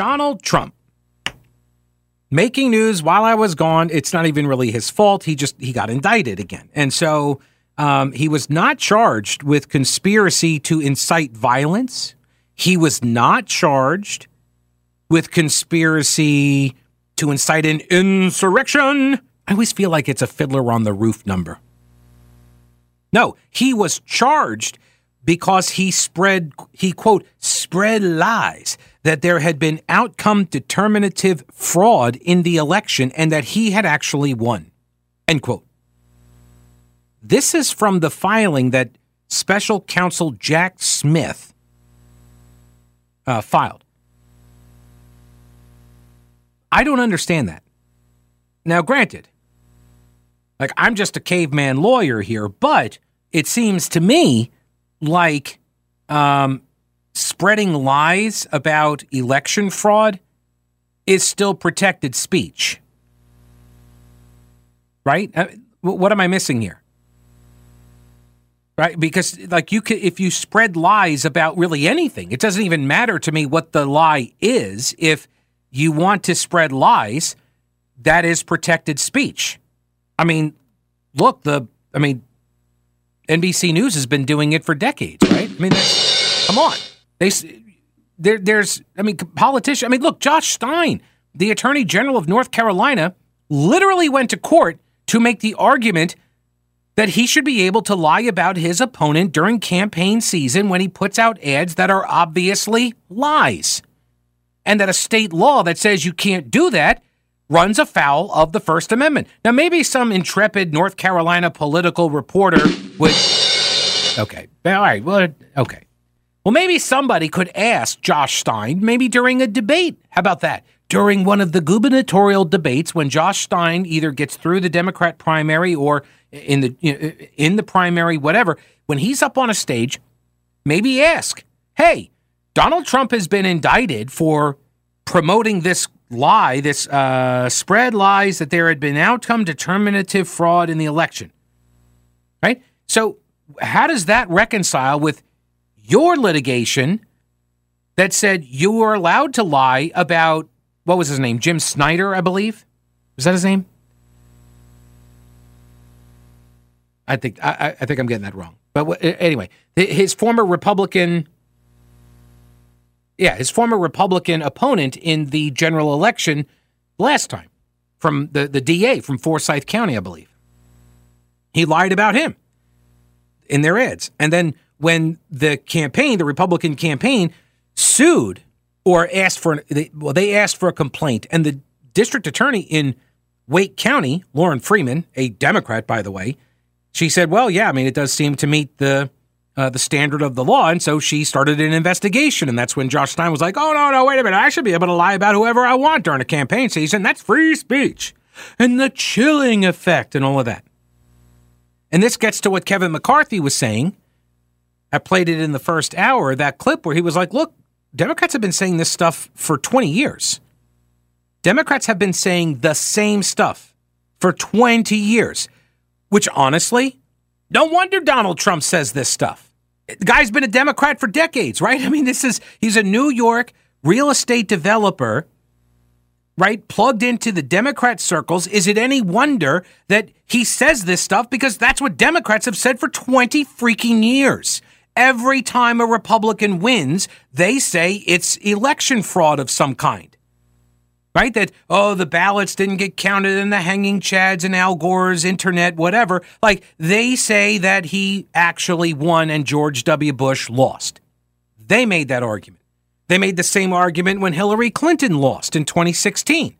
Donald Trump making news while I was gone. It's not even really his fault. He just he got indicted again, and so um, he was not charged with conspiracy to incite violence. He was not charged with conspiracy to incite an insurrection. I always feel like it's a Fiddler on the Roof number. No, he was charged because he spread, he quote, spread lies that there had been outcome determinative fraud in the election and that he had actually won. End quote. This is from the filing that special counsel Jack Smith uh, filed. I don't understand that. Now, granted, like I'm just a caveman lawyer here, but it seems to me like um, spreading lies about election fraud is still protected speech. Right? Uh, what am I missing here? Right? Because like you could if you spread lies about really anything, it doesn't even matter to me what the lie is if you want to spread lies, that is protected speech. I mean, look, the I mean, NBC News has been doing it for decades, right? I mean, come on, they there, there's I mean, politician. I mean, look, Josh Stein, the Attorney General of North Carolina, literally went to court to make the argument that he should be able to lie about his opponent during campaign season when he puts out ads that are obviously lies and that a state law that says you can't do that runs afoul of the First Amendment. Now, maybe some intrepid North Carolina political reporter would. Okay. All right. Well, okay. Well, maybe somebody could ask Josh Stein, maybe during a debate. How about that? During one of the gubernatorial debates, when Josh Stein either gets through the Democrat primary or in the in the primary, whatever, when he's up on a stage, maybe ask, "Hey, Donald Trump has been indicted for promoting this lie, this uh, spread lies that there had been outcome determinative fraud in the election. Right? So, how does that reconcile with your litigation that said you were allowed to lie about what was his name? Jim Snyder, I believe. Was that his name? I think I, I think I'm getting that wrong. But anyway, his former Republican yeah, his former Republican opponent in the general election last time from the, the DA from Forsyth County, I believe. He lied about him in their ads. And then when the campaign, the Republican campaign, sued or asked for, an, well, they asked for a complaint. And the district attorney in Wake County, Lorrin Freeman, a Democrat, by the way, she said, well, yeah, I mean, it does seem to meet the uh, the standard of the law. And so she started an investigation. And that's when Josh Stein was like, oh, no, no, wait a minute. I should be able to lie about whoever I want during a campaign season. That's free speech. And the chilling effect and all of that. And this gets to what Kevin McCarthy was saying. I played it in the first hour, that clip where he was like, look, Democrats have been saying this stuff for 20 years. Democrats have been saying the same stuff for 20 years, which honestly, no wonder Donald Trump says this stuff. The guy's been a Democrat for decades, right? I mean, this is, he's a New York real estate developer, right? Plugged into the Democrat circles. Is it any wonder that he says this stuff? Because that's what Democrats have said for 20 freaking years. Every time a Republican wins, they say it's election fraud of some kind right? That, oh, the ballots didn't get counted in the hanging chads and Al Gore's internet, whatever. Like, they say that he actually won and George W. Bush lost. They made that argument. They made the same argument when Hillary Clinton lost in 2016.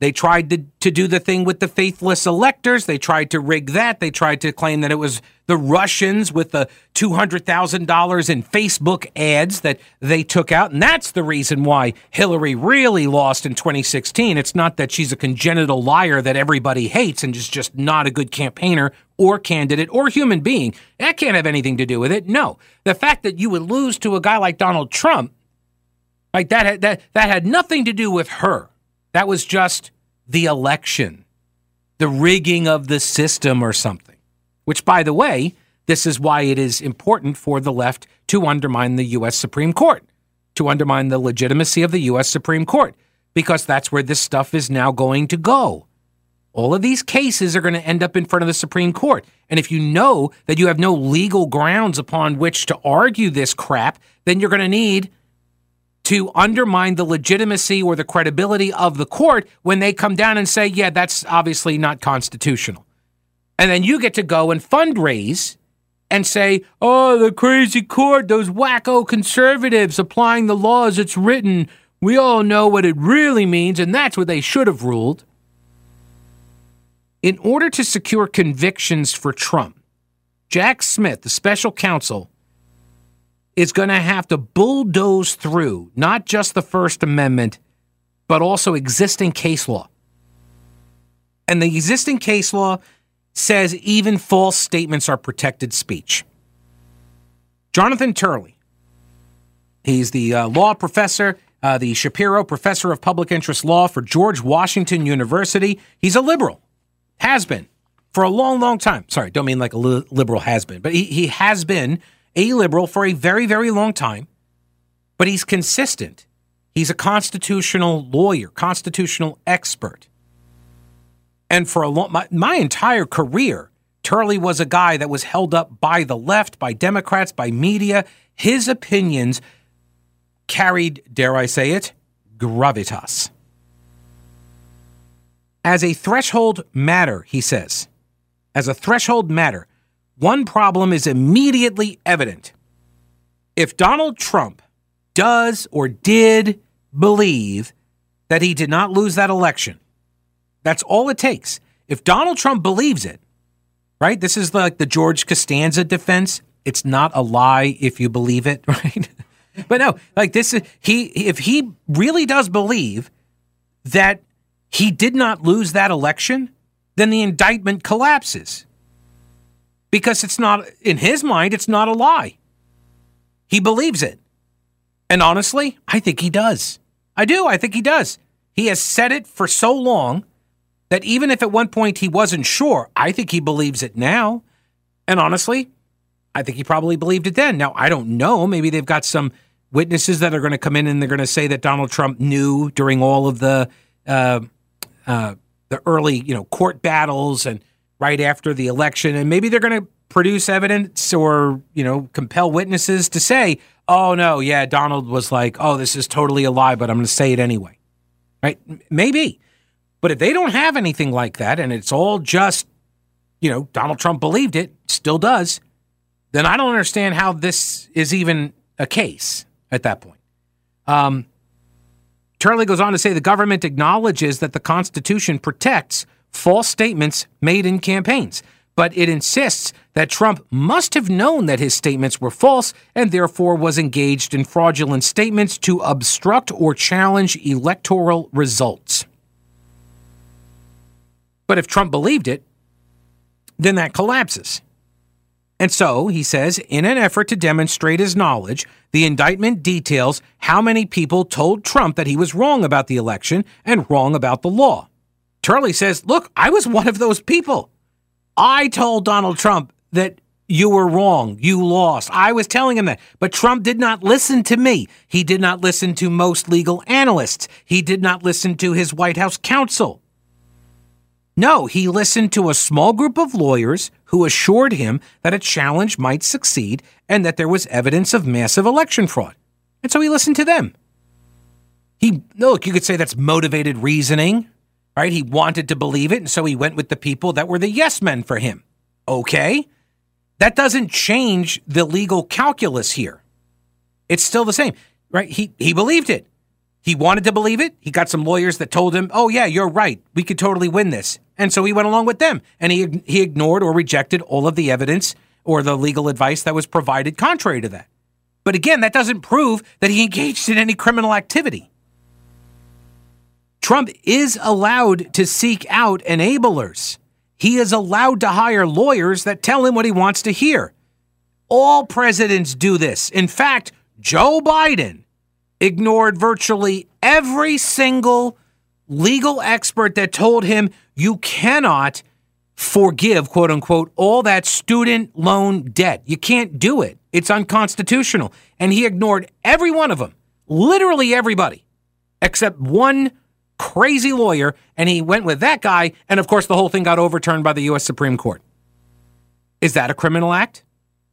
They tried to, to do the thing with the faithless electors. They tried to rig that. They tried to claim that it was the Russians with the $200,000 in Facebook ads that they took out. And that's the reason why Hillary really lost in 2016. It's not that she's a congenital liar that everybody hates and is just not a good campaigner or candidate or human being. That can't have anything to do with it. No. The fact that you would lose to a guy like Donald Trump, like that, that, that had nothing to do with her. That was just the election, the rigging of the system or something. Which, by the way, this is why it is important for the left to undermine the U.S. Supreme Court, to undermine the legitimacy of the U.S. Supreme Court, because that's where this stuff is now going to go. All of these cases are going to end up in front of the Supreme Court. And if you know that you have no legal grounds upon which to argue this crap, then you're going to need to undermine the legitimacy or the credibility of the court when they come down and say, yeah, that's obviously not constitutional. And then you get to go and fundraise and say, oh, the crazy court, those wacko conservatives applying the law as it's written. We all know what it really means, and that's what they should have ruled. In order to secure convictions for Trump, Jack Smith, the special counsel, is going to have to bulldoze through not just the First Amendment, but also existing case law. And the existing case law says even false statements are protected speech. Jonathan Turley, he's the uh, law professor, uh, the Shapiro Professor of Public Interest Law for George Washington University. He's a liberal, has been for a long, long time. Sorry, don't mean like a li- liberal has been, but he, he has been a liberal for a very, very long time, but he's consistent. He's a constitutional lawyer, constitutional expert. And for a long, my, my entire career, Turley was a guy that was held up by the left, by Democrats, by media. His opinions carried, dare I say it, gravitas. As a threshold matter, he says, as a threshold matter, one problem is immediately evident. If Donald Trump does or did believe that he did not lose that election, that's all it takes. If Donald Trump believes it, right? This is like the George Costanza defense. It's not a lie if you believe it, right? but no, like this is he if he really does believe that he did not lose that election, then the indictment collapses because it's not, in his mind, it's not a lie. He believes it. And honestly, I think he does. I do. I think he does. He has said it for so long that even if at one point he wasn't sure, I think he believes it now. And honestly, I think he probably believed it then. Now, I don't know. Maybe they've got some witnesses that are going to come in and they're going to say that Donald Trump knew during all of the uh, uh, the early, you know, court battles and right after the election, and maybe they're going to produce evidence or you know compel witnesses to say, "Oh no, yeah, Donald was like, oh, this is totally a lie, but I'm going to say it anyway." Right? Maybe, but if they don't have anything like that, and it's all just, you know, Donald Trump believed it, still does, then I don't understand how this is even a case at that point. Um, Turley goes on to say the government acknowledges that the Constitution protects false statements made in campaigns, but it insists that Trump must have known that his statements were false and therefore was engaged in fraudulent statements to obstruct or challenge electoral results. But if Trump believed it, then that collapses. And so, he says, in an effort to demonstrate his knowledge, the indictment details how many people told Trump that he was wrong about the election and wrong about the law. Turley says, Look, I was one of those people. I told Donald Trump that you were wrong. You lost. I was telling him that. But Trump did not listen to me. He did not listen to most legal analysts. He did not listen to his White House counsel. No, he listened to a small group of lawyers who assured him that a challenge might succeed and that there was evidence of massive election fraud. And so he listened to them. He, look, you could say that's motivated reasoning right? He wanted to believe it, and so he went with the people that were the yes men for him. Okay. That doesn't change the legal calculus here. It's still the same, right? He, he believed it. He wanted to believe it. He got some lawyers that told him, "Oh yeah, you're right. We could totally win this." And so he went along with them, and he he ignored or rejected all of the evidence or the legal advice that was provided contrary to that. But again, that doesn't prove that he engaged in any criminal activity. Trump is allowed to seek out enablers. He is allowed to hire lawyers that tell him what he wants to hear. All presidents do this. In fact, Joe Biden ignored virtually every single legal expert that told him you cannot forgive, quote unquote, all that student loan debt. You can't do it. It's unconstitutional. And he ignored every one of them, literally everybody, except one crazy lawyer. And he went with that guy. And of course, the whole thing got overturned by the U.S. Supreme Court. Is that a criminal act?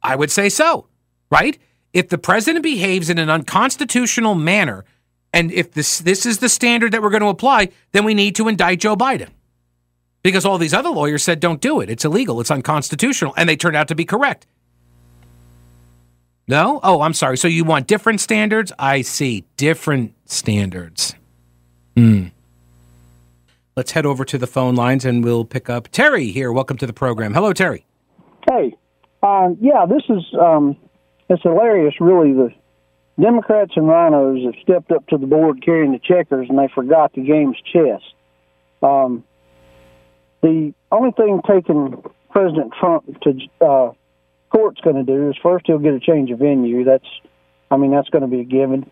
I would say so, right? If the president behaves in an unconstitutional manner, and if this this is the standard that we're going to apply, then we need to indict Joe Biden. Because all these other lawyers said don't do it. It's illegal, it's unconstitutional, and they turned out to be correct. No? Oh, I'm sorry. So you want different standards? I see. Different standards. Hmm. Let's head over to the phone lines and we'll pick up Terry here. Welcome to the program. Hello, Terry. Hey. Um, yeah, this is um, it's hilarious, really. The Democrats and RINOs have stepped up to the board carrying the checkers, and they forgot the game's chess. Um, the only thing taking President Trump to uh, court's going to do is first he'll get a change of venue. That's, I mean, that's going to be a given.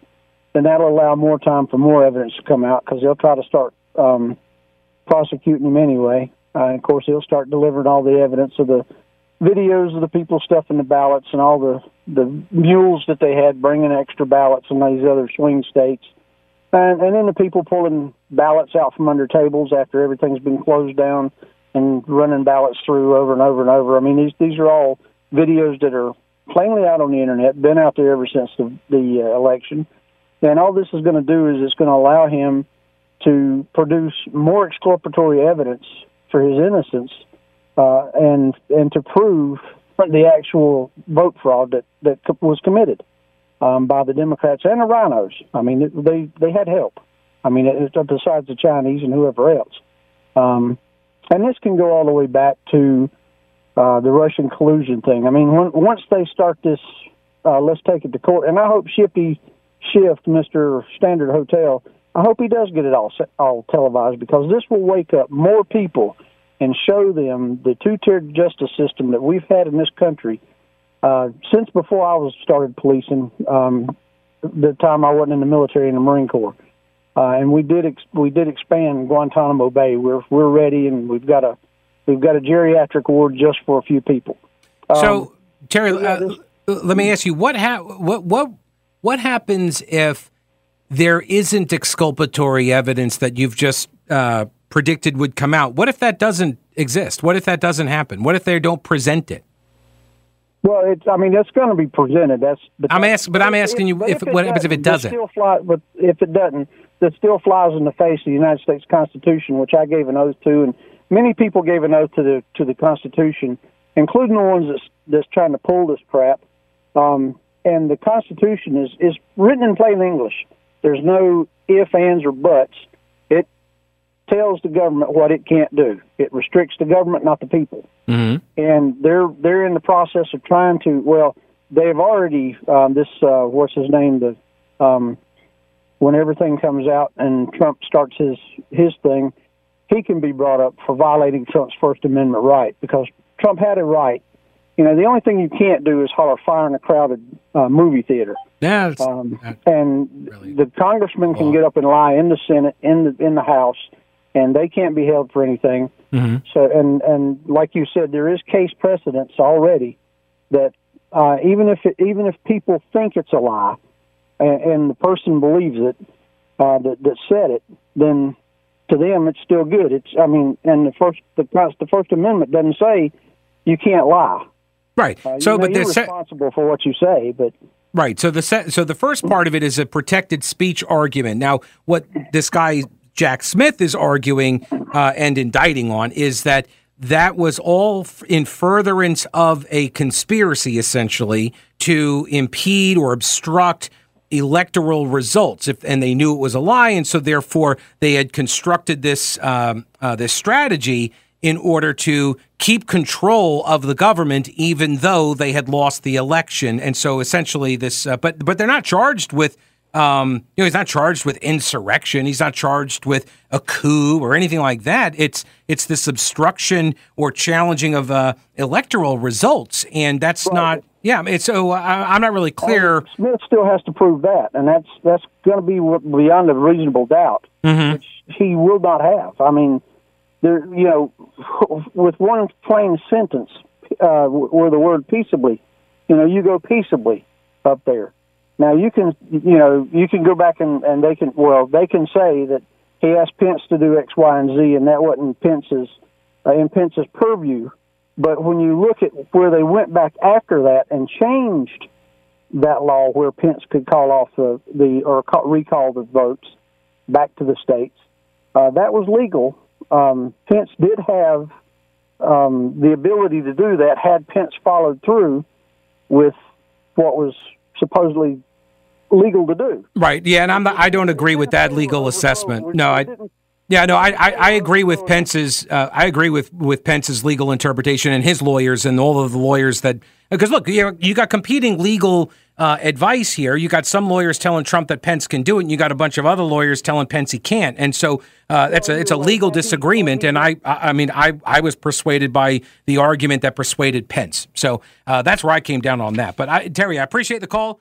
Then that'll allow more time for more evidence to come out because they'll try to start um, prosecuting him anyway. Uh, of course, he'll start delivering all the evidence of the videos of the people stuffing the ballots and all the the mules that they had bringing extra ballots in these other swing states, and and then the people pulling ballots out from under tables after everything's been closed down and running ballots through over and over and over. I mean, these these are all videos that are plainly out on the internet, been out there ever since the the uh, election, and all this is going to do is it's going to allow him to produce more exculpatory evidence for his innocence uh, and and to prove the actual vote fraud that that was committed um, by the Democrats and the RINOs. I mean, they they had help. I mean, besides the Chinese and whoever else. Um, and this can go all the way back to uh, the Russian collusion thing. I mean, when, once they start this, uh, let's take it to court. And I hope Shifty Schiff, Mister Standard Hotel, I hope he does get it all all televised because this will wake up more people and show them the two-tiered justice system that we've had in this country uh, since before I was started policing. Um, the time I wasn't in the military in the Marine Corps, uh, and we did ex- we did expand Guantanamo Bay. We're we're ready, and we've got a we've got a geriatric ward just for a few people. Um, so, Terry, uh, this, let me ask you what ha- what what what happens if there isn't exculpatory evidence that you've just uh, predicted would come out. What if that doesn't exist? What if that doesn't happen? What if they don't present it? Well, it's. I mean, that's going to be presented. That's. But I'm asking, but I'm asking you if, if what happens if it doesn't? Still fly, but if it doesn't, that still flies in the face of the United States Constitution, which I gave an oath to, and many people gave an oath to the to the Constitution, including the ones that's that's trying to pull this crap. Um, and the Constitution is is written in plain English. There's no if, ands, or buts It tells the government what it can't do. It restricts the government, not the people. Mm-hmm. And they're they're in the process of trying to. Well, they've already um, this uh, what's his name the um, when everything comes out and Trump starts his his thing, he can be brought up for violating Trump's First Amendment right because Trump had a right. You know, the only thing you can't do is holler fire in a crowded uh, movie theater. Yeah, um, and really the congressman can get up and lie in the Senate, in the in the House, and they can't be held for anything. Mm-hmm. So, and and like you said, there is case precedence already that uh, even if it, even if people think it's a lie, and, and the person believes it uh, that that said it, then to them it's still good. It's I mean, and the first the the First Amendment doesn't say you can't lie. Right. Uh, so, but you're responsible for what you say, but right. So the se- so the first part of it is a protected speech argument. Now, what this guy Jack Smith is arguing uh, and indicting on is that that was all in furtherance of a conspiracy, essentially, to impede or obstruct electoral results, if, and they knew it was a lie, and so therefore they had constructed this um, uh, this strategy in order to keep control of the government, even though they had lost the election. And so essentially, this, uh, but but they're not charged with. Um, you know, he's not charged with insurrection. He's not charged with a coup or anything like that. It's it's this obstruction or challenging of uh, electoral results, and that's right. not. Yeah, it's so I, am not really clear. Um, Smith still has to prove that, and that's that's going to be beyond a reasonable doubt, mm-hmm. which he will not have. I mean, there, you know, with one plain sentence, uh, where the word peaceably, you know, you go peaceably up there. Now you can, you know, you can go back and, and they can, well, they can say that he asked Pence to do X, Y, and Z, and that wasn't Pence's uh, in Pence's purview. But when you look at where they went back after that and changed that law, where Pence could call off the the or call, recall the votes back to the states, uh, that was legal um, Pence did have um, the ability to do that had Pence followed through with what was supposedly legal to do. Right. Yeah, and I'm not, I don't agree with that legal assessment. No, I. Yeah, no, I, I, I agree with Pence's uh, I agree with, with Pence's legal interpretation and his lawyers and all of the lawyers that because look, you know, you got competing legal uh, advice here. You got some lawyers telling Trump that Pence can do it, and you got a bunch of other lawyers telling Pence he can't. And so uh, that's a it's a legal disagreement. And I I mean I I was persuaded by the argument that persuaded Pence. So uh, that's where I came down on that. But I, Terry, I appreciate the call.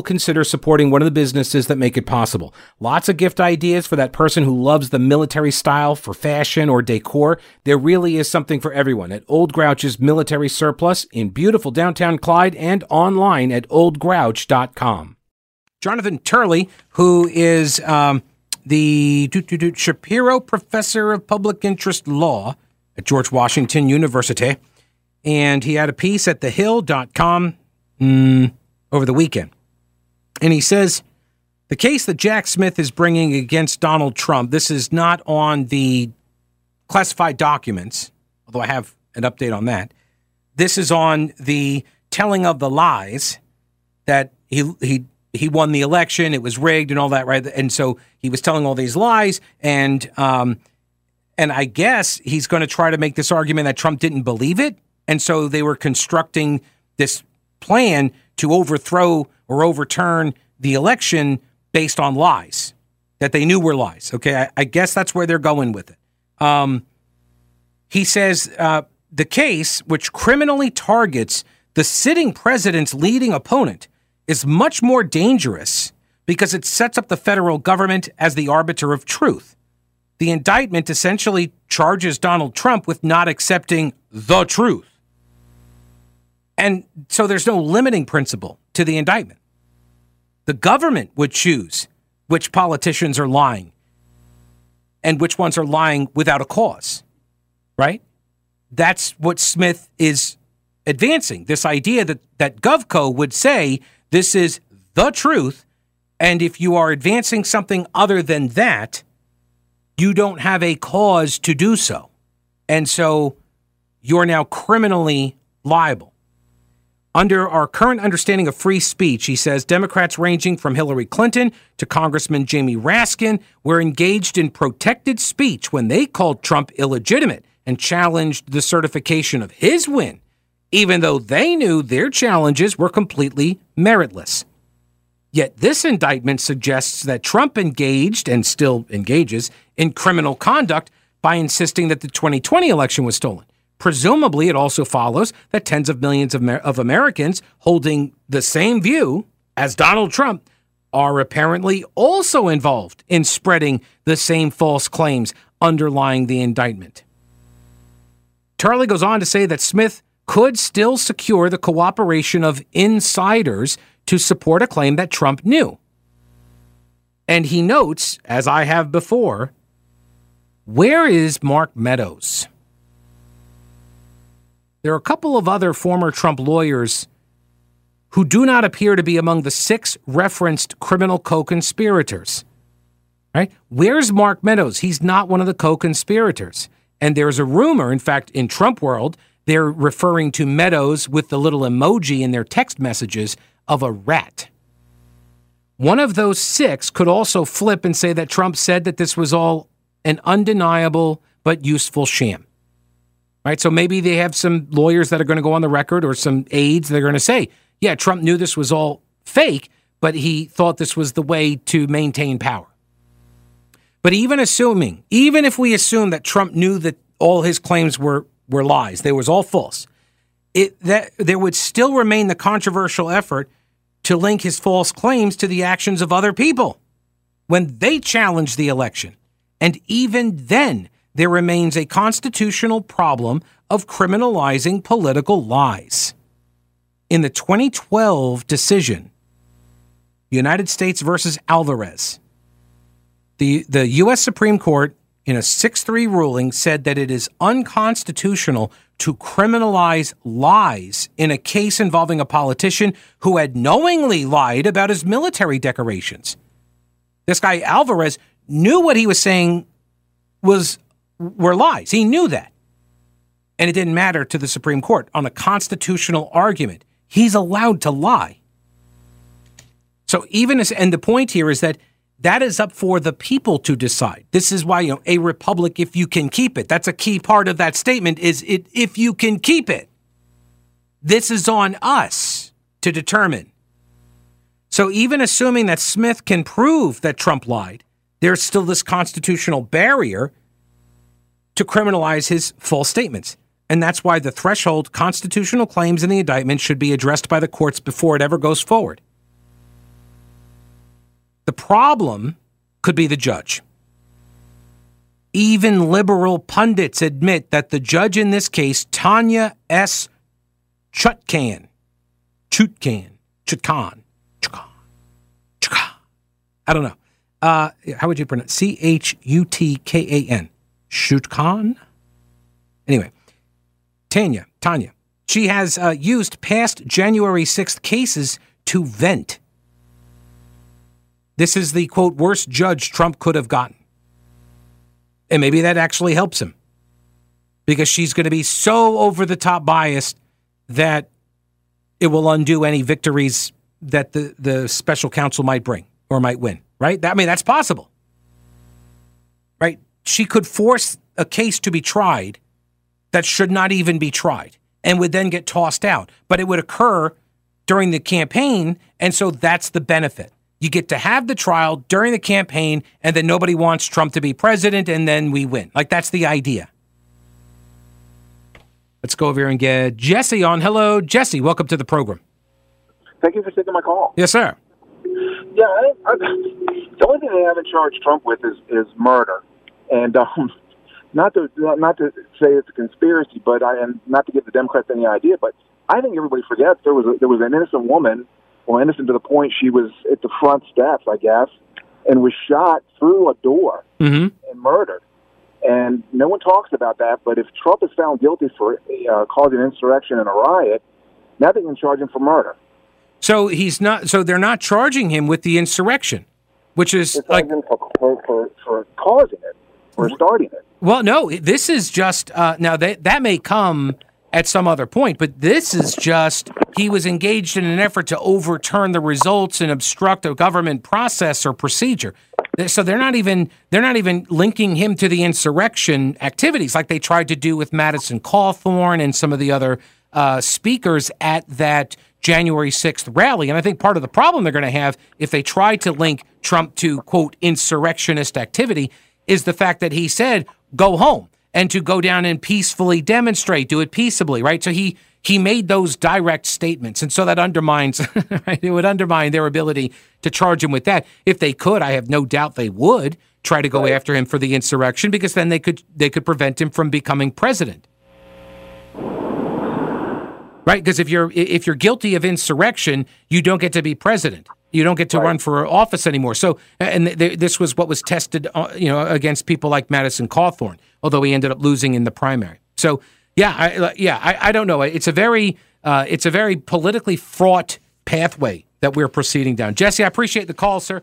will consider supporting one of the businesses that make it possible. Lots of gift ideas for that person who loves the military style for fashion or decor. There really is something for everyone at Old Grouch's Military Surplus in beautiful downtown Clyde and online at oldgrouch.com. Jonathan Turley, who is um, the Shapiro Professor of Public Interest Law at George Washington University, and he had a piece at thehill.com mm, over the weekend. And he says the case that Jack Smith is bringing against Donald Trump, this is not on the classified documents, although I have an update on that. This is on the telling of the lies that he he he won the election, it was rigged and all that, right? And so he was telling all these lies, and um, and I guess he's going to try to make this argument that Trump didn't believe it, and so they were constructing this plan to overthrow or overturn the election based on lies that they knew were lies. Okay, I, I guess that's where they're going with it. Um, he says uh, the case, which criminally targets the sitting president's leading opponent, is much more dangerous because it sets up the federal government as the arbiter of truth. The indictment essentially charges Donald Trump with not accepting the truth. And so there's no limiting principle to the indictment. The government would choose which politicians are lying and which ones are lying without a cause, right? That's what Smith is advancing this idea that, that GovCo would say this is the truth. And if you are advancing something other than that, you don't have a cause to do so. And so you're now criminally liable. Under our current understanding of free speech, he says Democrats ranging from Hillary Clinton to Congressman Jamie Raskin were engaged in protected speech when they called Trump illegitimate and challenged the certification of his win, even though they knew their challenges were completely meritless. Yet this indictment suggests that Trump engaged and still engages in criminal conduct by insisting that the 2020 election was stolen. Presumably, it also follows that tens of millions of, of Americans holding the same view as Donald Trump are apparently also involved in spreading the same false claims underlying the indictment. Turley goes on to say that Smith could still secure the cooperation of insiders to support a claim that Trump knew. And he notes, as I have before, where is Mark Meadows? There are a couple of other former Trump lawyers who do not appear to be among the six referenced criminal co conspirators. Right? Where's Mark Meadows? He's not one of the co conspirators. And there's a rumor, in fact, in Trump world, they're referring to Meadows with the little emoji in their text messages of a rat. One of those six could also flip and say that Trump said that this was all an undeniable but useful sham. Right? So maybe they have some lawyers that are going to go on the record or some aides that are going to say, yeah, Trump knew this was all fake, but he thought this was the way to maintain power. But even assuming, even if we assume that Trump knew that all his claims were were lies, they was all false, it that there would still remain the controversial effort to link his false claims to the actions of other people when they challenged the election. And even then, there remains a constitutional problem of criminalizing political lies. In the 2012 decision, United States versus Alvarez, the, the U.S. Supreme Court, in a 6 3 ruling, said that it is unconstitutional to criminalize lies in a case involving a politician who had knowingly lied about his military decorations. This guy, Alvarez, knew what he was saying was were lies. He knew that. And it didn't matter to the Supreme Court on a constitutional argument. He's allowed to lie. So even as, and the point here is that that is up for the people to decide. This is why, you know, a republic, if you can keep it, that's a key part of that statement is it, if you can keep it. This is on us to determine. So even assuming that Smith can prove that Trump lied, there's still this constitutional barrier to criminalize his false statements. And that's why the threshold constitutional claims in the indictment should be addressed by the courts before it ever goes forward. The problem could be the judge. Even liberal pundits admit that the judge in this case, Tanya S. Chutkan, Chutkan, Chutkan, Chutkan, Chutkan, I don't know. Uh, how would you pronounce C H U T K A N? Chutkan? Anyway, Tanya, Tanya, she has uh, used past January 6th cases to vent this is the quote worst judge Trump could have gotten. And maybe that actually helps him because she's going to be so over the top biased that it will undo any victories that the, the special counsel might bring or might win, right? That, I mean, that's possible? She could force a case to be tried that should not even be tried and would then get tossed out, but it would occur during the campaign. And so that's the benefit. You get to have the trial during the campaign, and then nobody wants Trump to be president, and then we win. Like, that's the idea. Let's go over here and get Jesse on. Hello, Jesse. Welcome to the program. Thank you for taking my call. Yes, sir. Yeah, I, I, the only thing they haven't charged Trump with is, is murder, and um, not to not to say it's a conspiracy, but I and not to give the Democrats any idea, but I think everybody forgets there was a, there was an innocent woman well, innocent to the point she was at the front steps, I guess, and was shot through a door mm-hmm. and murdered. And no one talks about that. But if Trump is found guilty for uh, causing insurrection and a riot, now they can charge him for murder. So he's not. So they're not charging him with the insurrection, which is like for, for, for, for causing it or starting it. Well, no, this is just uh, now that that may come at some other point. But this is just he was engaged in an effort to overturn the results and obstruct a government process or procedure. So they're not even they're not even linking him to the insurrection activities like they tried to do with Madison Cawthorn and some of the other uh, speakers at that January 6th rally. And I think part of the problem they're going to have if they try to link Trump to quote insurrectionist activity is the fact that he said go home and to go down and peacefully demonstrate, do it peaceably, right? So he he made those direct statements, and so that undermines, right? It would undermine their ability to charge him with that. If they could, I have no doubt they would try to go right. after him for the insurrection because then they could they could prevent him from becoming president. Right? Because if you're if you're guilty of insurrection, you don't get to be president. You don't get to right. run for office anymore. So, and th- th- this was what was tested, uh, you know, against people like Madison Cawthorn, although he ended up losing in the primary. So, yeah, I, yeah, I, I don't know. It's a very, uh, it's a very politically fraught pathway that we're proceeding down. Jesse, I appreciate the call, sir.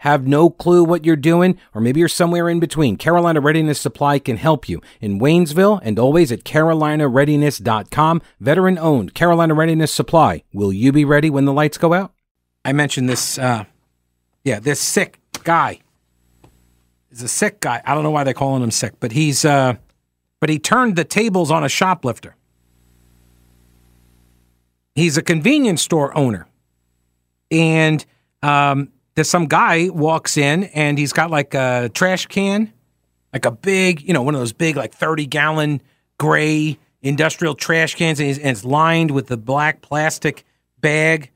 have no clue what you're doing, or maybe you're somewhere in between, Carolina Readiness Supply can help you in Waynesville and always at carolinareadiness.com. Veteran owned Carolina Readiness Supply. Will you be ready when the lights go out? I mentioned this, uh, yeah, this sick guy is a sick guy. I don't know why they're calling him sick, but he's, uh, but he turned the tables on a shoplifter. He's a convenience store owner. And, um, there's some guy walks in and he's got like a trash can, like a big, you know, one of those big, like 30 gallon gray industrial trash cans, and, and it's lined with the black plastic bag.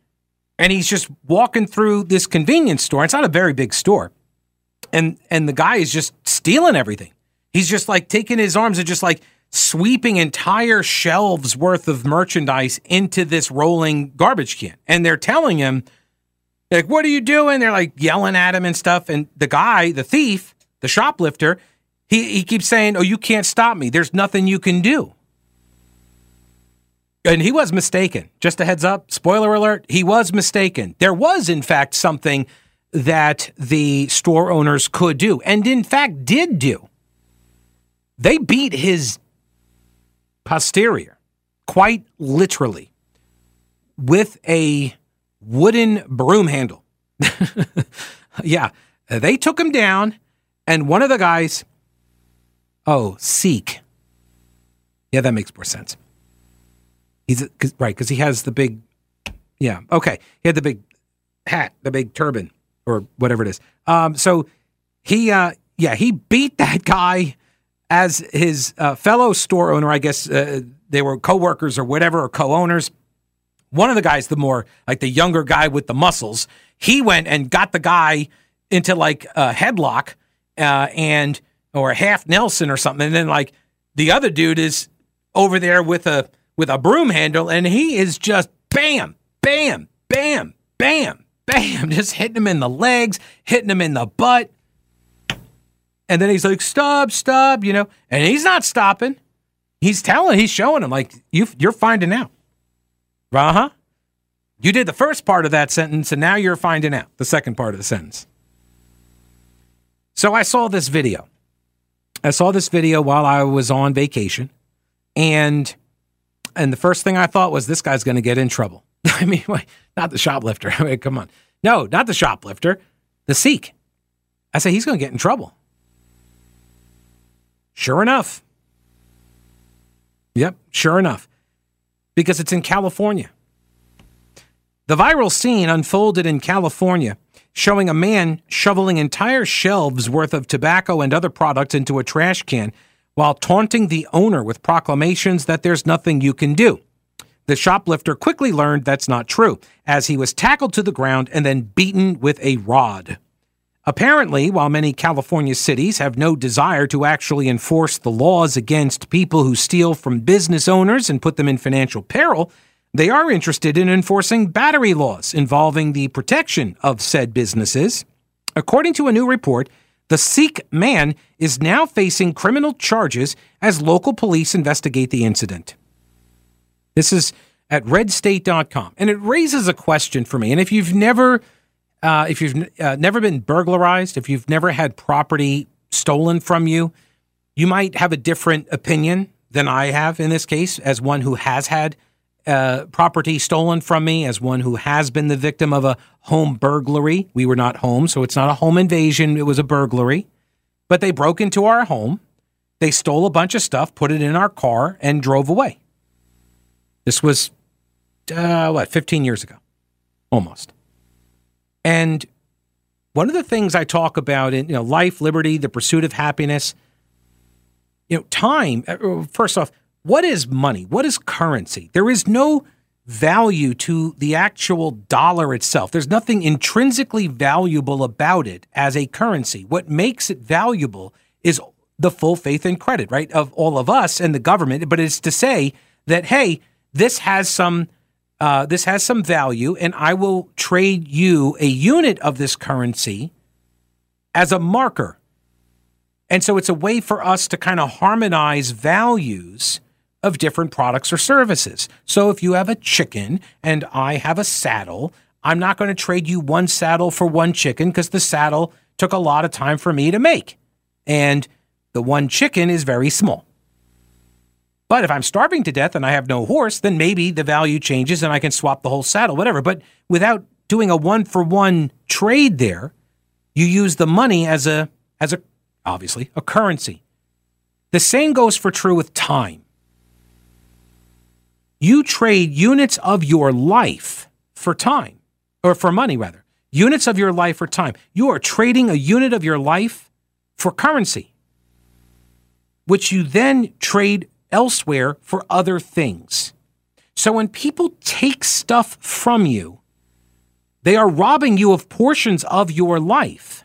And he's just walking through this convenience store. It's not a very big store. And and the guy is just stealing everything. He's just like taking his arms and just like sweeping entire shelves worth of merchandise into this rolling garbage can. And they're telling him, like, what are you doing? They're like yelling at him and stuff. And the guy, the thief, the shoplifter, he, he keeps saying, Oh, you can't stop me. There's nothing you can do. And he was mistaken. Just a heads up, spoiler alert, he was mistaken. There was, in fact, something that the store owners could do, and in fact did do. They beat his posterior, quite literally, with a wooden broom handle. yeah, they took him down, and one of the guys, oh, Sikh. Yeah, that makes more sense. He's cause, right because he has the big, yeah, okay. He had the big hat, the big turban, or whatever it is. Um, so he, uh, yeah, he beat that guy as his uh, fellow store owner. I guess uh, they were co-workers or whatever, or co-owners one of the guys, the more like the younger guy with the muscles, he went and got the guy into like a headlock uh, and or a half Nelson or something, and then like the other dude is over there with a with a broom handle, and he is just bam, bam, bam, bam, bam, just hitting him in the legs, hitting him in the butt. And then he's like, stop, stop, you know, and he's not stopping. He's telling, he's showing him, like, you, you're finding out. Uh huh. You did the first part of that sentence, and now you're finding out the second part of the sentence. So I saw this video. I saw this video while I was on vacation, and and the first thing I thought was this guy's going to get in trouble. I mean, not the shoplifter. I mean, come on, no, not the shoplifter, the Sikh. I said he's going to get in trouble. Sure enough. Yep, sure enough because it's in California. The viral scene unfolded in California, showing a man shoveling entire shelves worth of tobacco and other products into a trash can while taunting the owner with proclamations that there's nothing you can do. The shoplifter quickly learned that's not true, as he was tackled to the ground and then beaten with a rod. Apparently, while many California cities have no desire to actually enforce the laws against people who steal from business owners and put them in financial peril, they are interested in enforcing battery laws involving the protection of said businesses. According to a new report, the Sikh man is now facing criminal charges as local police investigate the incident. This is at redstate.com. And it raises a question for me. And if you've never uh, if you've uh, never been burglarized, if you've never had property stolen from you, you might have a different opinion than I have in this case, as one who has had uh, property stolen from me, as one who has been the victim of a home burglary. We were not home, so it's not a home invasion, it was a burglary. But they broke into our home they stole a bunch of stuff, put it in our car, and drove away. This was, uh, what, 15 years ago, almost. And one of the things I talk about in you know life, liberty, the pursuit of happiness, you know, time. Uh, first off, what is money? What is currency? There is no value to the actual dollar itself. There's nothing intrinsically valuable about it as a currency. What makes it valuable is the full faith and credit, right, of all of us and the government. But it's to say that hey, this has some uh, this has some value, and I will trade you a unit of this currency as a marker. And so it's a way for us to kind of harmonize values of different products or services. So if you have a chicken and I have a saddle, I'm not going to trade you one saddle for one chicken because the saddle took a lot of time for me to make. And the one chicken is very small. But if I'm starving to death and I have no horse, then maybe the value changes and I can swap the whole saddle, whatever. But without doing a one for one trade there, you use the money as a as a obviously a currency. The same goes for true with time. You trade units of your life for time or for money rather. Units of your life for time. You are trading a unit of your life for currency which you then trade elsewhere for other things. So when people take stuff from you, they are robbing you of portions of your life.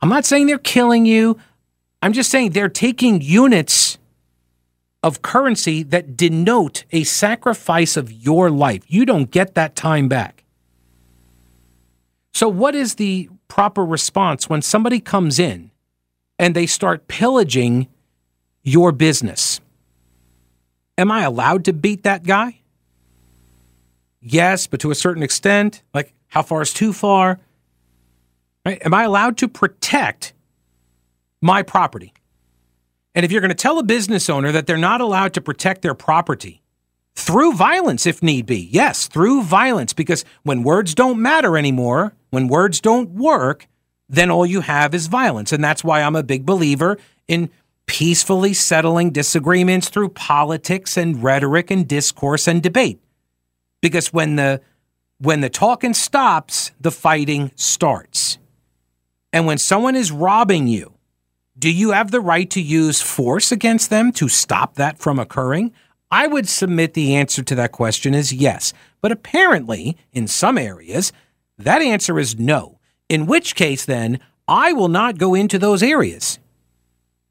I'm not saying they're killing you. I'm just saying they're taking units of currency that denote a sacrifice of your life. You don't get that time back. So, what is the proper response when somebody comes in and they start pillaging your business. Am I allowed to beat that guy? Yes, but to a certain extent. Like, how far is too far? Right? Am I allowed to protect my property? And if you're going to tell a business owner that they're not allowed to protect their property through violence, if need be, yes, through violence, because when words don't matter anymore, when words don't work, then all you have is violence. And that's why I'm a big believer in peacefully settling disagreements through politics and rhetoric and discourse and debate. Because when the when the talking stops, the fighting starts. And when someone is robbing you, do you have the right to use force against them to stop that from occurring? I would submit the answer to that question is yes. But apparently, in some areas, that answer is no. In which case, then, I will not go into those areas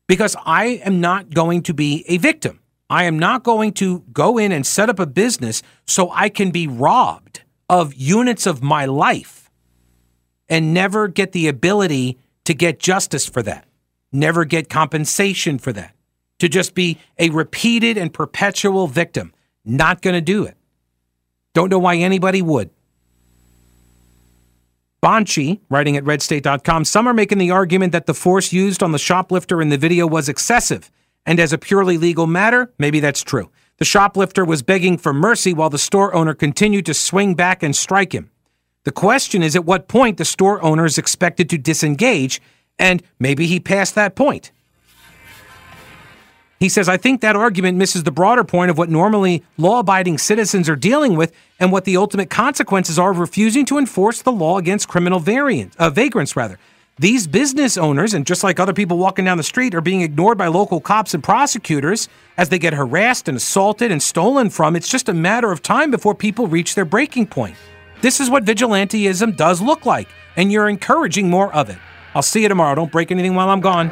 because I am not going to be a victim. I am not going to go in and set up a business so I can be robbed of units of my life and never get the ability to get justice for that, never get compensation for that, to just be a repeated and perpetual victim. Not going to do it. Don't know why anybody would. Bonchie, writing at redstate.com, some are making the argument that the force used on the shoplifter in the video was excessive. And as a purely legal matter, maybe that's true. The shoplifter was begging for mercy while the store owner continued to swing back and strike him. The question is at what point the store owner is expected to disengage, and maybe he passed that point. He says, I think that argument misses the broader point of what normally law abiding citizens are dealing with and what the ultimate consequences are of refusing to enforce the law against criminal variant, uh, vagrants. Rather. These business owners, and just like other people walking down the street, are being ignored by local cops and prosecutors as they get harassed and assaulted and stolen from. It's just a matter of time before people reach their breaking point. This is what vigilanteism does look like, and you're encouraging more of it. I'll see you tomorrow. Don't break anything while I'm gone.